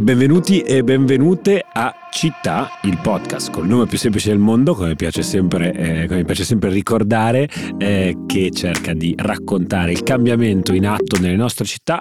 Benvenuti e benvenute a Città, il podcast col nome più semplice del mondo, come piace sempre, eh, come piace sempre ricordare, eh, che cerca di raccontare il cambiamento in atto nelle nostre città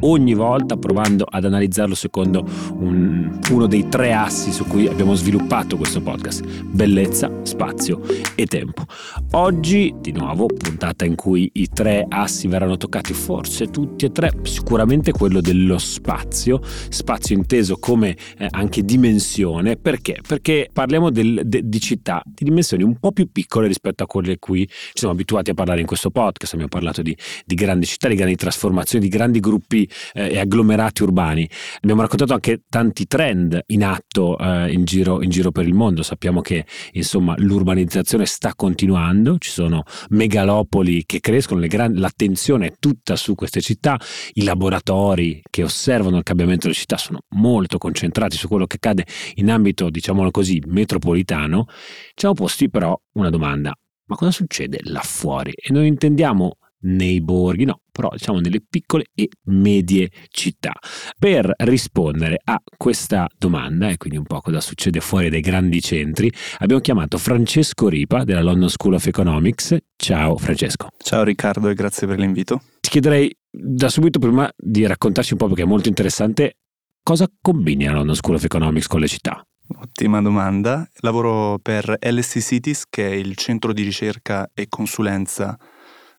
ogni volta provando ad analizzarlo secondo un, uno dei tre assi su cui abbiamo sviluppato questo podcast, bellezza, spazio e tempo. Oggi di nuovo puntata in cui i tre assi verranno toccati, forse tutti e tre, sicuramente quello dello spazio, spazio inteso come eh, anche dimensione, perché? Perché parliamo del, de, di città di dimensioni un po' più piccole rispetto a quelle a cui ci siamo abituati a parlare in questo podcast, abbiamo parlato di, di grandi città, di grandi trasformazioni, di grandi gruppi eh, e agglomerati urbani. Abbiamo raccontato anche tanti trend in atto eh, in, giro, in, giro, per il mondo. Sappiamo che insomma l'urbanizzazione sta continuando, ci sono megalopoli che crescono, gran- l'attenzione è tutta su queste città, i laboratori che osservano il cambiamento delle città sono molto concentrati su quello che accade in ambito, diciamolo così, metropolitano. Ci siamo posti però una domanda. Ma cosa succede là fuori? E noi intendiamo nei borghi, no, però diciamo nelle piccole e medie città. Per rispondere a questa domanda, e quindi un po' cosa succede fuori dai grandi centri, abbiamo chiamato Francesco Ripa della London School of Economics. Ciao Francesco. Ciao Riccardo e grazie per l'invito. Ti chiederei da subito prima di raccontarci un po' perché è molto interessante cosa combini la London School of Economics con le città. Ottima domanda. Lavoro per LSC Cities, che è il centro di ricerca e consulenza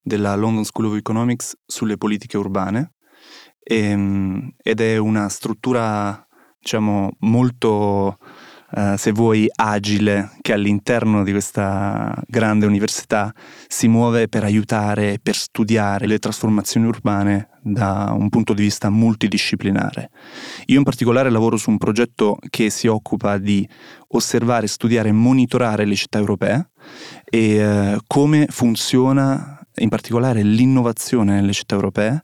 della London School of Economics sulle politiche urbane e, ehm, ed è una struttura diciamo molto Uh, se vuoi, agile che all'interno di questa grande università si muove per aiutare, per studiare le trasformazioni urbane da un punto di vista multidisciplinare. Io in particolare lavoro su un progetto che si occupa di osservare, studiare e monitorare le città europee e uh, come funziona in particolare l'innovazione nelle città europee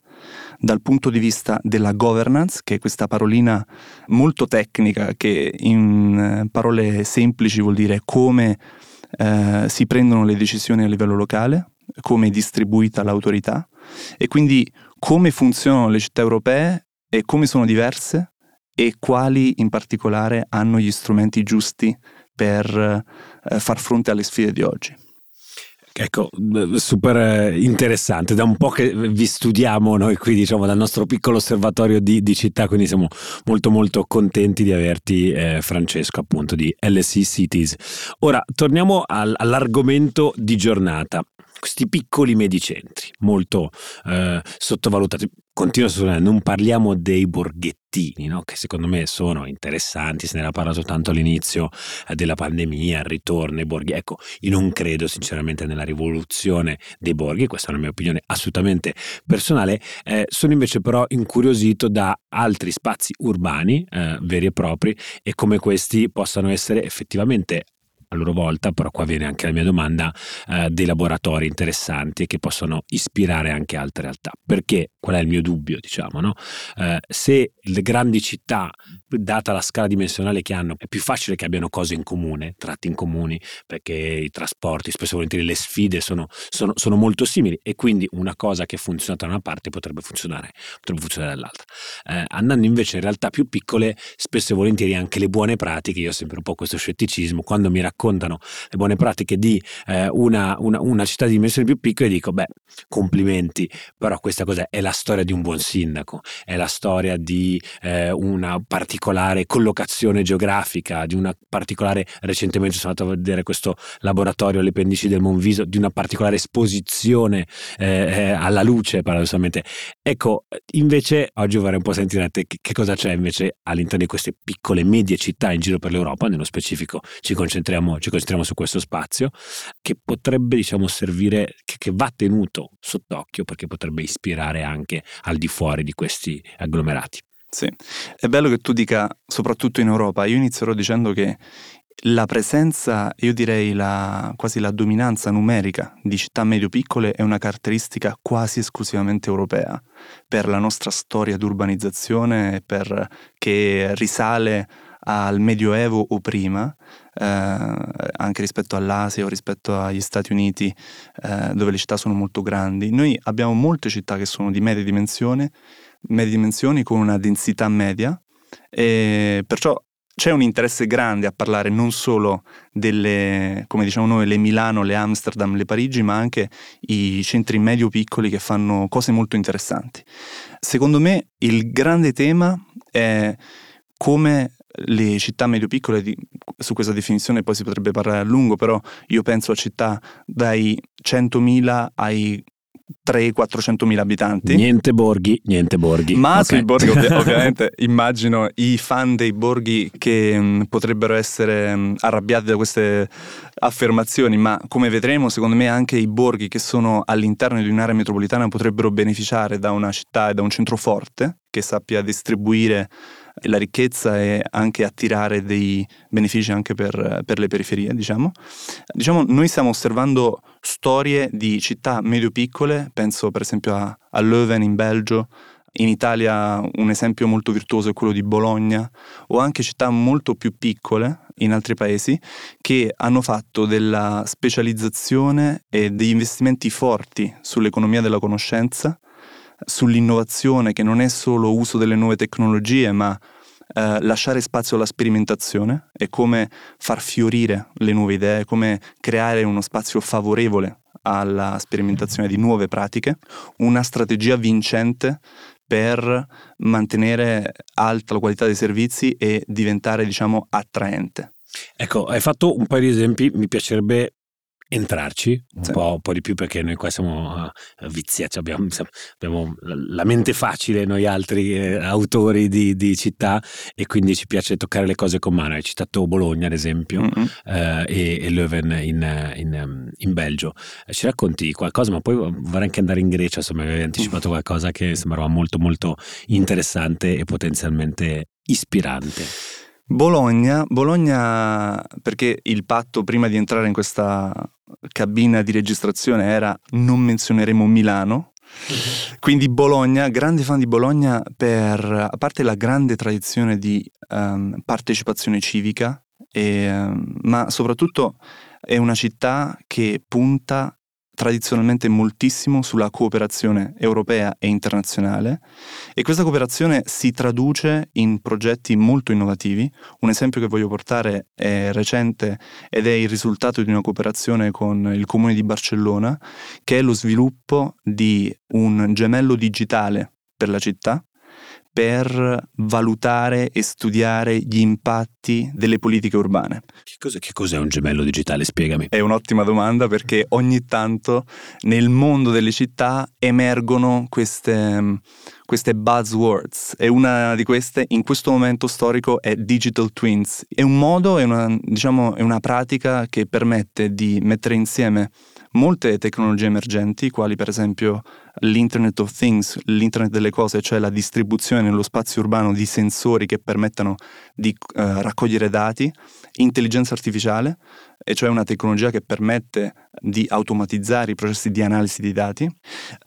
dal punto di vista della governance, che è questa parolina molto tecnica che in eh, parole semplici vuol dire come eh, si prendono le decisioni a livello locale, come è distribuita l'autorità e quindi come funzionano le città europee e come sono diverse e quali in particolare hanno gli strumenti giusti per eh, far fronte alle sfide di oggi. Ecco, super eh, interessante, da un po' che vi studiamo noi qui diciamo dal nostro piccolo osservatorio di, di città, quindi siamo molto molto contenti di averti eh, Francesco appunto di LSE Cities. Ora torniamo al, all'argomento di giornata questi piccoli medicentri molto eh, sottovalutati. Continuo a sottolineare, non parliamo dei borghettini, no? che secondo me sono interessanti, se ne era parlato tanto all'inizio eh, della pandemia, il ritorno ai borghi. Ecco, io non credo sinceramente nella rivoluzione dei borghi, questa è una mia opinione assolutamente personale, eh, sono invece però incuriosito da altri spazi urbani eh, veri e propri e come questi possano essere effettivamente a loro volta, però qua viene anche la mia domanda, eh, dei laboratori interessanti che possono ispirare anche altre realtà. Perché, qual è il mio dubbio, diciamo, no? eh, se le grandi città, data la scala dimensionale che hanno, è più facile che abbiano cose in comune, tratti in comuni, perché i trasporti, spesso e volentieri le sfide sono, sono, sono molto simili e quindi una cosa che funziona da una parte potrebbe funzionare, potrebbe funzionare dall'altra. Eh, andando invece in realtà più piccole, spesso e volentieri anche le buone pratiche, io ho sempre un po' questo scetticismo, quando mi racconto raccontano le buone pratiche di eh, una, una, una, città di dimensioni più piccole, dico, beh, complimenti, però questa cos'è? È la storia di un buon sindaco, è la storia di eh, una particolare collocazione geografica, di una particolare, recentemente sono andato a vedere questo laboratorio alle pendici del Monviso, di una particolare esposizione eh, eh alla luce, paradossalmente. Ecco, invece oggi vorrei un po' sentire te che, che cosa c'è invece all'interno di queste piccole medie città in giro per l'Europa, nello specifico ci concentriamo ci concentriamo su questo spazio, che potrebbe diciamo servire, che, che va tenuto sott'occhio perché potrebbe ispirare anche al di fuori di questi agglomerati. Sì, è bello che tu dica soprattutto in Europa, io inizierò dicendo che la presenza, io direi la, quasi la dominanza numerica di città medio-piccole è una caratteristica quasi esclusivamente europea, per la nostra storia di urbanizzazione per, che risale al Medioevo o prima, anche rispetto all'Asia o rispetto agli Stati Uniti, eh, dove le città sono molto grandi. Noi abbiamo molte città che sono di medie dimensioni, medie dimensioni con una densità media, E perciò c'è un interesse grande a parlare non solo delle, come diciamo noi, le Milano, le Amsterdam, le Parigi, ma anche i centri medio-piccoli che fanno cose molto interessanti. Secondo me il grande tema è come le città medio-piccole, su questa definizione poi si potrebbe parlare a lungo, però io penso a città dai 100.000 ai 300-400 mila abitanti. Niente borghi, niente borghi. Ma okay. sui borghi ov- ovviamente immagino i fan dei borghi che mh, potrebbero essere mh, arrabbiati da queste affermazioni, ma come vedremo secondo me anche i borghi che sono all'interno di un'area metropolitana potrebbero beneficiare da una città e da un centro forte che sappia distribuire la ricchezza e anche attirare dei benefici anche per, per le periferie, diciamo. Diciamo, noi stiamo osservando storie di città medio-piccole, penso per esempio a, a Leuven in Belgio, in Italia un esempio molto virtuoso è quello di Bologna, o anche città molto più piccole in altri paesi che hanno fatto della specializzazione e degli investimenti forti sull'economia della conoscenza sull'innovazione che non è solo uso delle nuove tecnologie, ma eh, lasciare spazio alla sperimentazione e come far fiorire le nuove idee, come creare uno spazio favorevole alla sperimentazione di nuove pratiche, una strategia vincente per mantenere alta la qualità dei servizi e diventare, diciamo, attraente. Ecco, hai fatto un paio di esempi, mi piacerebbe entrarci un, sì. po', un, po', di più perché noi qua siamo uh, viziati, abbiamo, abbiamo, la mente facile noi altri eh, autori di, di, città e quindi ci piace toccare le cose con mano. Hai citato Bologna ad esempio mm-hmm. uh, e, e, Leuven in, in, in Belgio. Ci racconti qualcosa ma poi vorrei anche andare in Grecia, insomma avevi anticipato qualcosa che sembrava molto molto interessante e potenzialmente ispirante. Bologna, Bologna, perché il patto prima di entrare in questa cabina di registrazione era non menzioneremo Milano. Quindi Bologna, grande fan di Bologna per, a parte la grande tradizione di um, partecipazione civica, e, um, ma soprattutto è una città che punta tradizionalmente moltissimo sulla cooperazione europea e internazionale e questa cooperazione si traduce in progetti molto innovativi. Un esempio che voglio portare è recente ed è il risultato di una cooperazione con il comune di Barcellona che è lo sviluppo di un gemello digitale per la città per valutare e studiare gli impatti delle politiche urbane. Che cos'è, che cos'è, un gemello digitale? Spiegami. È un'ottima domanda perché ogni tanto nel mondo delle città emergono queste, queste buzzwords e una di queste in questo momento storico è digital twins. È un modo, è una, diciamo, è una pratica che permette di mettere insieme molte tecnologie emergenti, quali per esempio l'Internet of Things, l'internet delle cose, cioè la distribuzione nello spazio urbano di sensori che permettano di eh, raccogliere dati, intelligenza artificiale, e cioè una tecnologia che permette di automatizzare i processi di analisi di dati,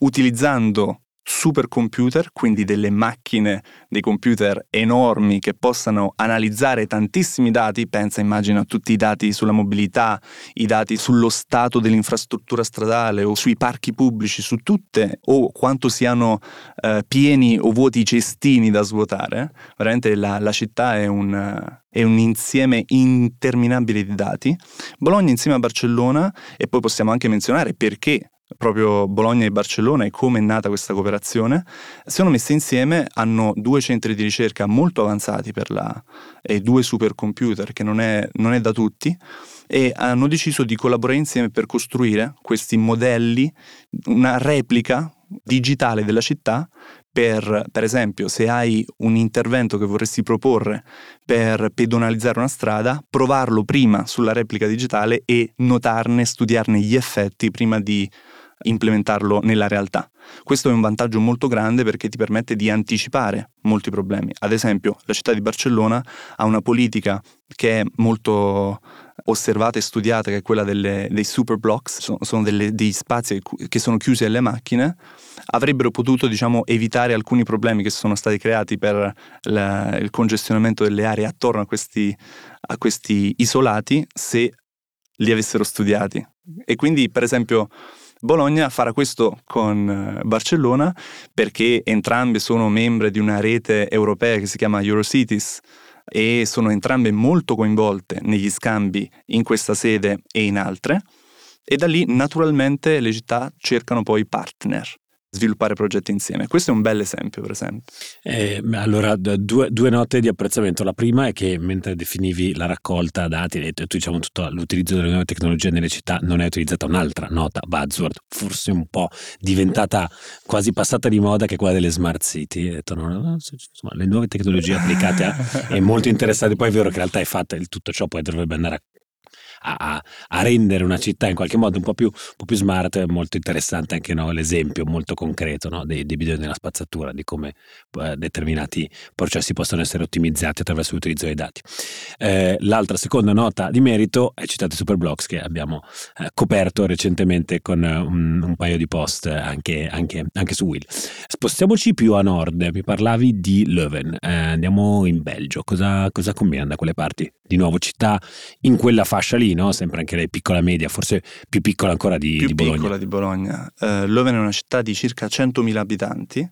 utilizzando supercomputer, quindi delle macchine, dei computer enormi che possano analizzare tantissimi dati, pensa immagino a tutti i dati sulla mobilità, i dati sullo stato dell'infrastruttura stradale o sui parchi pubblici, su tutte o quanto siano eh, pieni o vuoti i cestini da svuotare. Veramente la, la città è un, è un insieme interminabile di dati. Bologna insieme a Barcellona e poi possiamo anche menzionare perché proprio Bologna e Barcellona e come è nata questa cooperazione, sono messe insieme, hanno due centri di ricerca molto avanzati la, e due supercomputer che non è, non è da tutti e hanno deciso di collaborare insieme per costruire questi modelli, una replica digitale della città per, per esempio, se hai un intervento che vorresti proporre per pedonalizzare una strada, provarlo prima sulla replica digitale e notarne, studiarne gli effetti prima di implementarlo nella realtà. Questo è un vantaggio molto grande perché ti permette di anticipare molti problemi. Ad esempio, la città di Barcellona ha una politica che è molto osservata e studiata, che è quella delle, dei super blocks, sono, sono delle, degli spazi che sono chiusi alle macchine, avrebbero potuto diciamo, evitare alcuni problemi che sono stati creati per la, il congestionamento delle aree attorno a questi, a questi isolati se li avessero studiati. E quindi, per esempio, Bologna farà questo con eh, Barcellona perché entrambe sono membre di una rete europea che si chiama Eurocities e sono entrambe molto coinvolte negli scambi in questa sede e in altre. E da lì naturalmente le città cercano poi partner sviluppare progetti insieme. Questo è un bel esempio, per esempio. Eh, allora, due, due, note di apprezzamento. La prima è che mentre definivi la raccolta dati e tu diciamo tutto l'utilizzo delle nuove tecnologie nelle città, non è utilizzata un'altra nota buzzword, forse un po' diventata quasi passata di moda che è quella delle smart city. detto, no, no, insomma, le nuove tecnologie applicate a, è molto interessante. Poi è vero che in realtà è fatta, tutto ciò poi dovrebbe andare a a, a, rendere una città in qualche modo un po' più, un po più smart, è molto interessante anche no, l'esempio molto concreto no, dei, dei bisogni della spazzatura, di come eh, determinati processi possono essere ottimizzati attraverso l'utilizzo dei dati. Eh, l'altra seconda nota di merito è citata Superblocks che abbiamo eh, coperto recentemente con un, un, paio di post anche, anche, anche, su Will. Spostiamoci più a nord, mi parlavi di Leuven, eh, andiamo in Belgio, cosa, cosa combina da quelle parti? Di nuovo città in quella fascia lì no? Sempre anche lei piccola media, forse più piccola ancora di, più di Bologna. piccola di Bologna. Uh, Leuven è una città di circa 100.000 abitanti,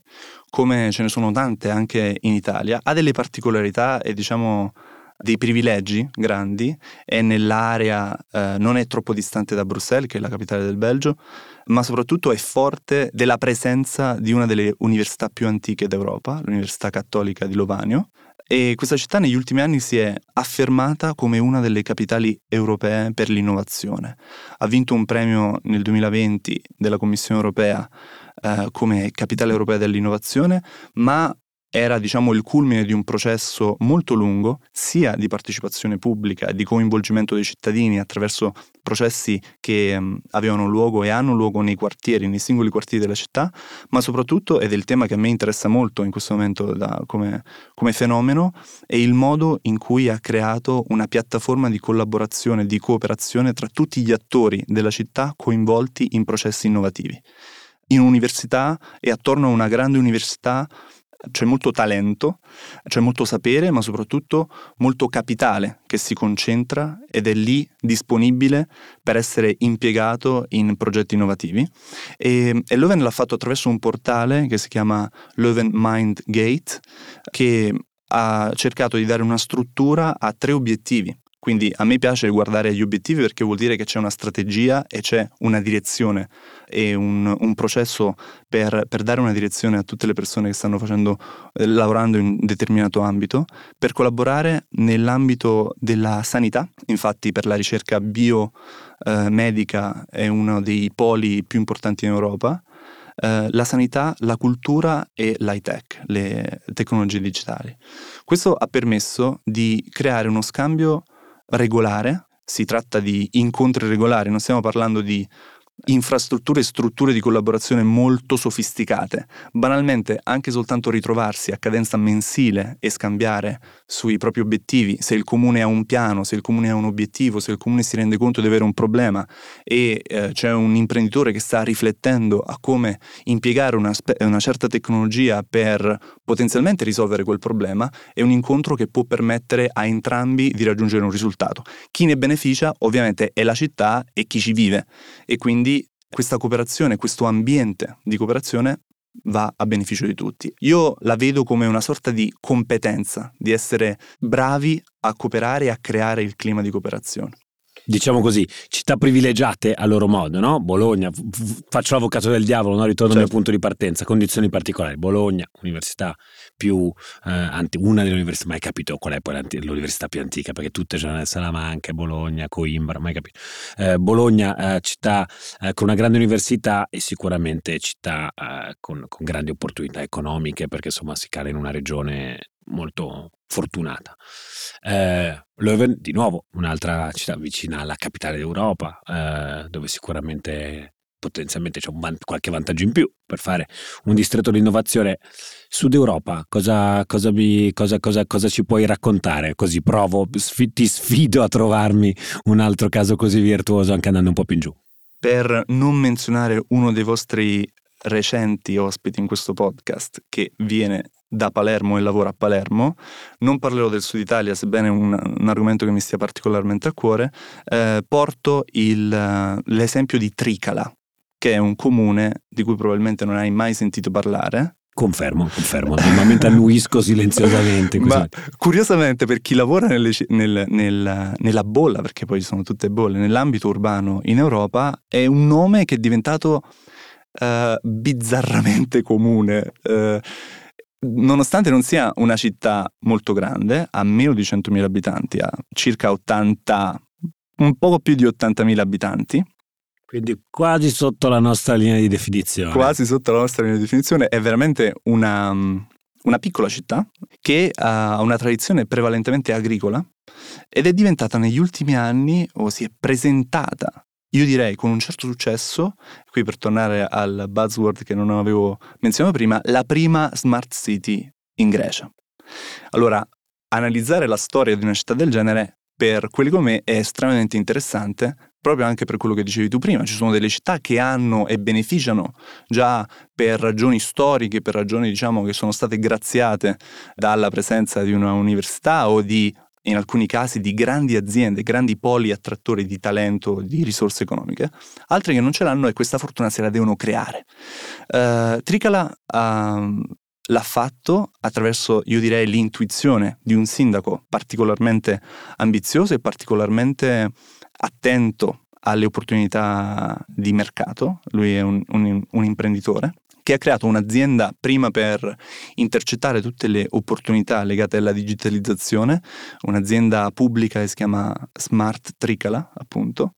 come ce ne sono tante anche in Italia. Ha delle particolarità e diciamo dei privilegi grandi, è nell'area, eh, non è troppo distante da Bruxelles, che è la capitale del Belgio, ma soprattutto è forte della presenza di una delle università più antiche d'Europa, l'Università Cattolica di Lovanio, e questa città negli ultimi anni si è affermata come una delle capitali europee per l'innovazione. Ha vinto un premio nel 2020 della Commissione europea eh, come capitale europea dell'innovazione, ma era diciamo il culmine di un processo molto lungo, sia di partecipazione pubblica e di coinvolgimento dei cittadini attraverso processi che um, avevano luogo e hanno luogo nei quartieri, nei singoli quartieri della città, ma soprattutto, ed è il tema che a me interessa molto in questo momento da, come, come fenomeno, è il modo in cui ha creato una piattaforma di collaborazione, di cooperazione tra tutti gli attori della città coinvolti in processi innovativi. In un'università e attorno a una grande università c'è molto talento, c'è molto sapere, ma soprattutto molto capitale che si concentra ed è lì disponibile per essere impiegato in progetti innovativi. E, e Leuven l'ha fatto attraverso un portale che si chiama Leuven Mind Gate, che ha cercato di dare una struttura a tre obiettivi. Quindi a me piace guardare agli obiettivi perché vuol dire che c'è una strategia e c'è una direzione e un, un processo per, per, dare una direzione a tutte le persone che stanno facendo, eh, lavorando in determinato ambito, per collaborare nell'ambito della sanità. Infatti per la ricerca biomedica eh, è uno dei poli più importanti in Europa. Uh, la sanità, la cultura e l'high tech, le tecnologie digitali. Questo ha permesso di creare uno scambio regolare, si tratta di incontri regolari, non stiamo parlando di infrastrutture e strutture di collaborazione molto sofisticate. Banalmente, anche soltanto ritrovarsi a cadenza mensile e scambiare sui propri obiettivi, se il comune ha un piano, se il comune ha un obiettivo, se il comune si rende conto di avere un problema e eh, c'è un imprenditore che sta riflettendo a come impiegare una, spe- una certa tecnologia per potenzialmente risolvere quel problema, è un incontro che può permettere a entrambi di raggiungere un risultato. Chi ne beneficia ovviamente è la città e chi ci vive e quindi questa cooperazione, questo ambiente di cooperazione va a beneficio di tutti. Io la vedo come una sorta di competenza, di essere bravi a cooperare e a creare il clima di cooperazione diciamo così, città privilegiate a loro modo, no? Bologna, faccio l'avvocato del diavolo, no? ritorno certo. al punto di partenza, condizioni particolari. Bologna, università più eh, anti, una delle università, mai capito qual è poi l'università più antica, perché tutte c'erano Salamanca, Bologna, Coimbra, mai capito. Eh, Bologna, eh, città eh, con una grande università e sicuramente città eh, con, con grandi opportunità economiche, perché insomma si cala in una regione molto fortunata. Eh, Leuven, di nuovo, un'altra città vicina alla capitale d'Europa, eh, dove sicuramente potenzialmente c'è van- qualche vantaggio in più per fare un distretto di innovazione. Sud Europa, cosa, cosa, mi, cosa, cosa, ci puoi raccontare? Così provo, sf- ti sfido a trovarmi un altro caso così virtuoso anche andando un po' più in giù. Per non menzionare uno dei vostri recenti ospiti in questo podcast che viene da Palermo e lavora a Palermo. Non parlerò del Sud Italia, sebbene un, un, argomento che mi stia particolarmente a cuore. Eh, porto il, l'esempio di Tricala. Che è un comune di cui probabilmente non hai mai sentito parlare. Confermo, confermo. Normalmente annuisco silenziosamente. Così. Ma curiosamente per chi lavora nelle, nel, nel, nella bolla, perché poi sono tutte bolle, nell'ambito urbano in Europa, è un nome che è diventato uh, bizzarramente comune. Uh, nonostante non sia una città molto grande, ha meno di 100.000 abitanti, ha circa 80, un poco più di 80.000 abitanti. Quindi quasi sotto la nostra linea di definizione. Quasi sotto la nostra linea di definizione, è veramente una, una piccola città che ha una tradizione prevalentemente agricola ed è diventata negli ultimi anni, o si è presentata io direi con un certo successo, qui per tornare al buzzword che non avevo menzionato prima, la prima smart city in Grecia. Allora, analizzare la storia di una città del genere per quelli come me è estremamente interessante, proprio anche per quello che dicevi tu prima. Ci sono delle città che hanno e beneficiano già per ragioni storiche, per ragioni diciamo che sono state graziate dalla presenza di una università o di in alcuni casi di grandi aziende, grandi poli attrattori di talento, di risorse economiche, altri che non ce l'hanno e questa fortuna se la devono creare. Uh, Tricala uh, l'ha fatto attraverso, io direi, l'intuizione di un sindaco particolarmente ambizioso e particolarmente attento alle opportunità di mercato, lui è un, un, un imprenditore che ha creato un'azienda prima per intercettare tutte le opportunità legate alla digitalizzazione, un'azienda pubblica che si chiama Smart Tricala, appunto,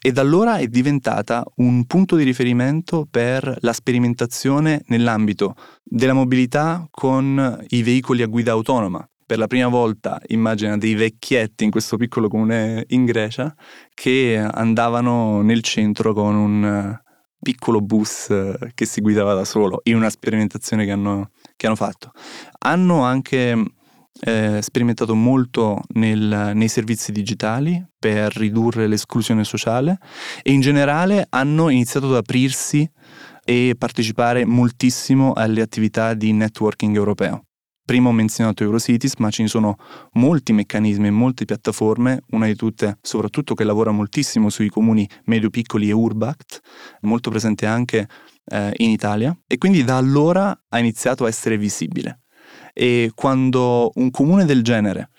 e da allora è diventata un punto di riferimento per la sperimentazione nell'ambito della mobilità con i veicoli a guida autonoma, per la prima volta immagina dei vecchietti in questo piccolo comune in Grecia che andavano nel centro con un piccolo bus eh, che si guidava da solo in una sperimentazione che hanno, che hanno fatto. Hanno anche eh, sperimentato molto nel, nei servizi digitali per ridurre l'esclusione sociale e in generale hanno iniziato ad aprirsi e partecipare moltissimo alle attività di networking europeo. Prima ho menzionato Eurocities, ma ne sono molti meccanismi e molte piattaforme, una di tutte soprattutto che lavora moltissimo sui comuni medio-piccoli e Urbact, molto presente anche eh, in Italia, e quindi da allora ha iniziato a essere visibile. E quando un comune del genere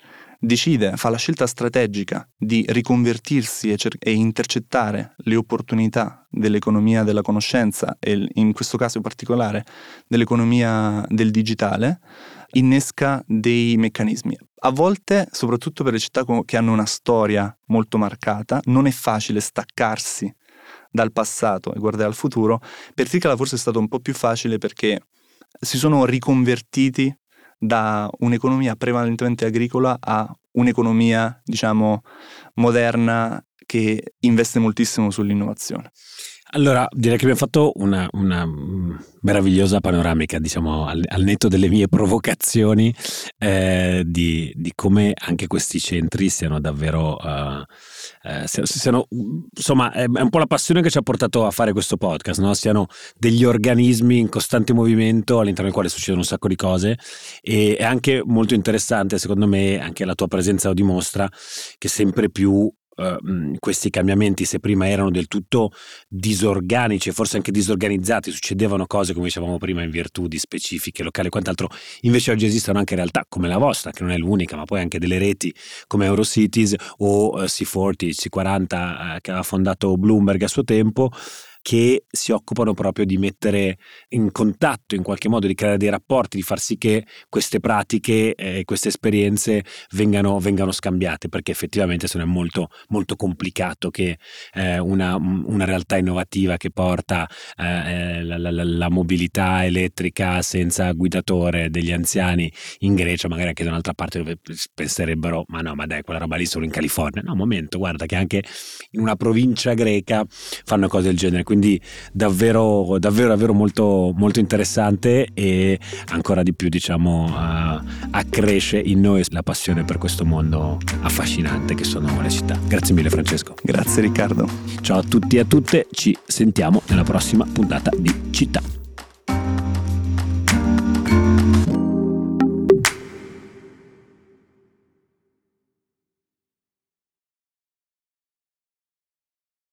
decide, fa la scelta strategica di riconvertirsi e, cer- e, intercettare le opportunità dell'economia della conoscenza e in questo caso in particolare dell'economia del digitale, innesca dei meccanismi. A volte, soprattutto per le città che hanno una storia molto marcata, non è facile staccarsi dal passato e guardare al futuro. Per Tricala forse è stato un po' più facile perché si sono riconvertiti da un'economia prevalentemente agricola a un'economia, diciamo, moderna che investe moltissimo sull'innovazione. Allora, direi che abbiamo fatto una, una mm, meravigliosa panoramica, diciamo, al, al, netto delle mie provocazioni, eh, di, di, come anche questi centri siano davvero, uh, eh, siano, insomma, è, è, un po' la passione che ci ha portato a fare questo podcast, no? siano degli organismi in costante movimento all'interno del quale succedono un sacco di cose e è anche molto interessante, secondo me, anche la tua presenza lo dimostra, che sempre più Uh, questi cambiamenti, se prima erano del tutto disorganici e forse anche disorganizzati, succedevano cose come dicevamo prima in virtù di specifiche locali e quant'altro, invece oggi esistono anche realtà come la vostra, che non è l'unica, ma poi anche delle reti come Eurocities o uh, C40, C40 uh, che aveva fondato Bloomberg a suo tempo che si occupano proprio di mettere in contatto, in qualche modo, di creare dei rapporti, di far sì che queste pratiche e eh, queste esperienze vengano, vengano, scambiate, perché effettivamente se no è molto, molto complicato che eh, una, una, realtà innovativa che porta eh, la, la, la, mobilità elettrica senza guidatore degli anziani in Grecia, magari anche da un'altra parte dove penserebbero, ma no, ma dai, quella roba lì solo in California. No, un momento, guarda che anche in una provincia greca fanno cose del genere quindi davvero, davvero, davvero molto, molto interessante e ancora di più diciamo accresce in noi la passione per questo mondo affascinante che sono le città. Grazie mille Francesco. Grazie Riccardo. Ciao a tutti e a tutte, ci sentiamo nella prossima puntata di Città.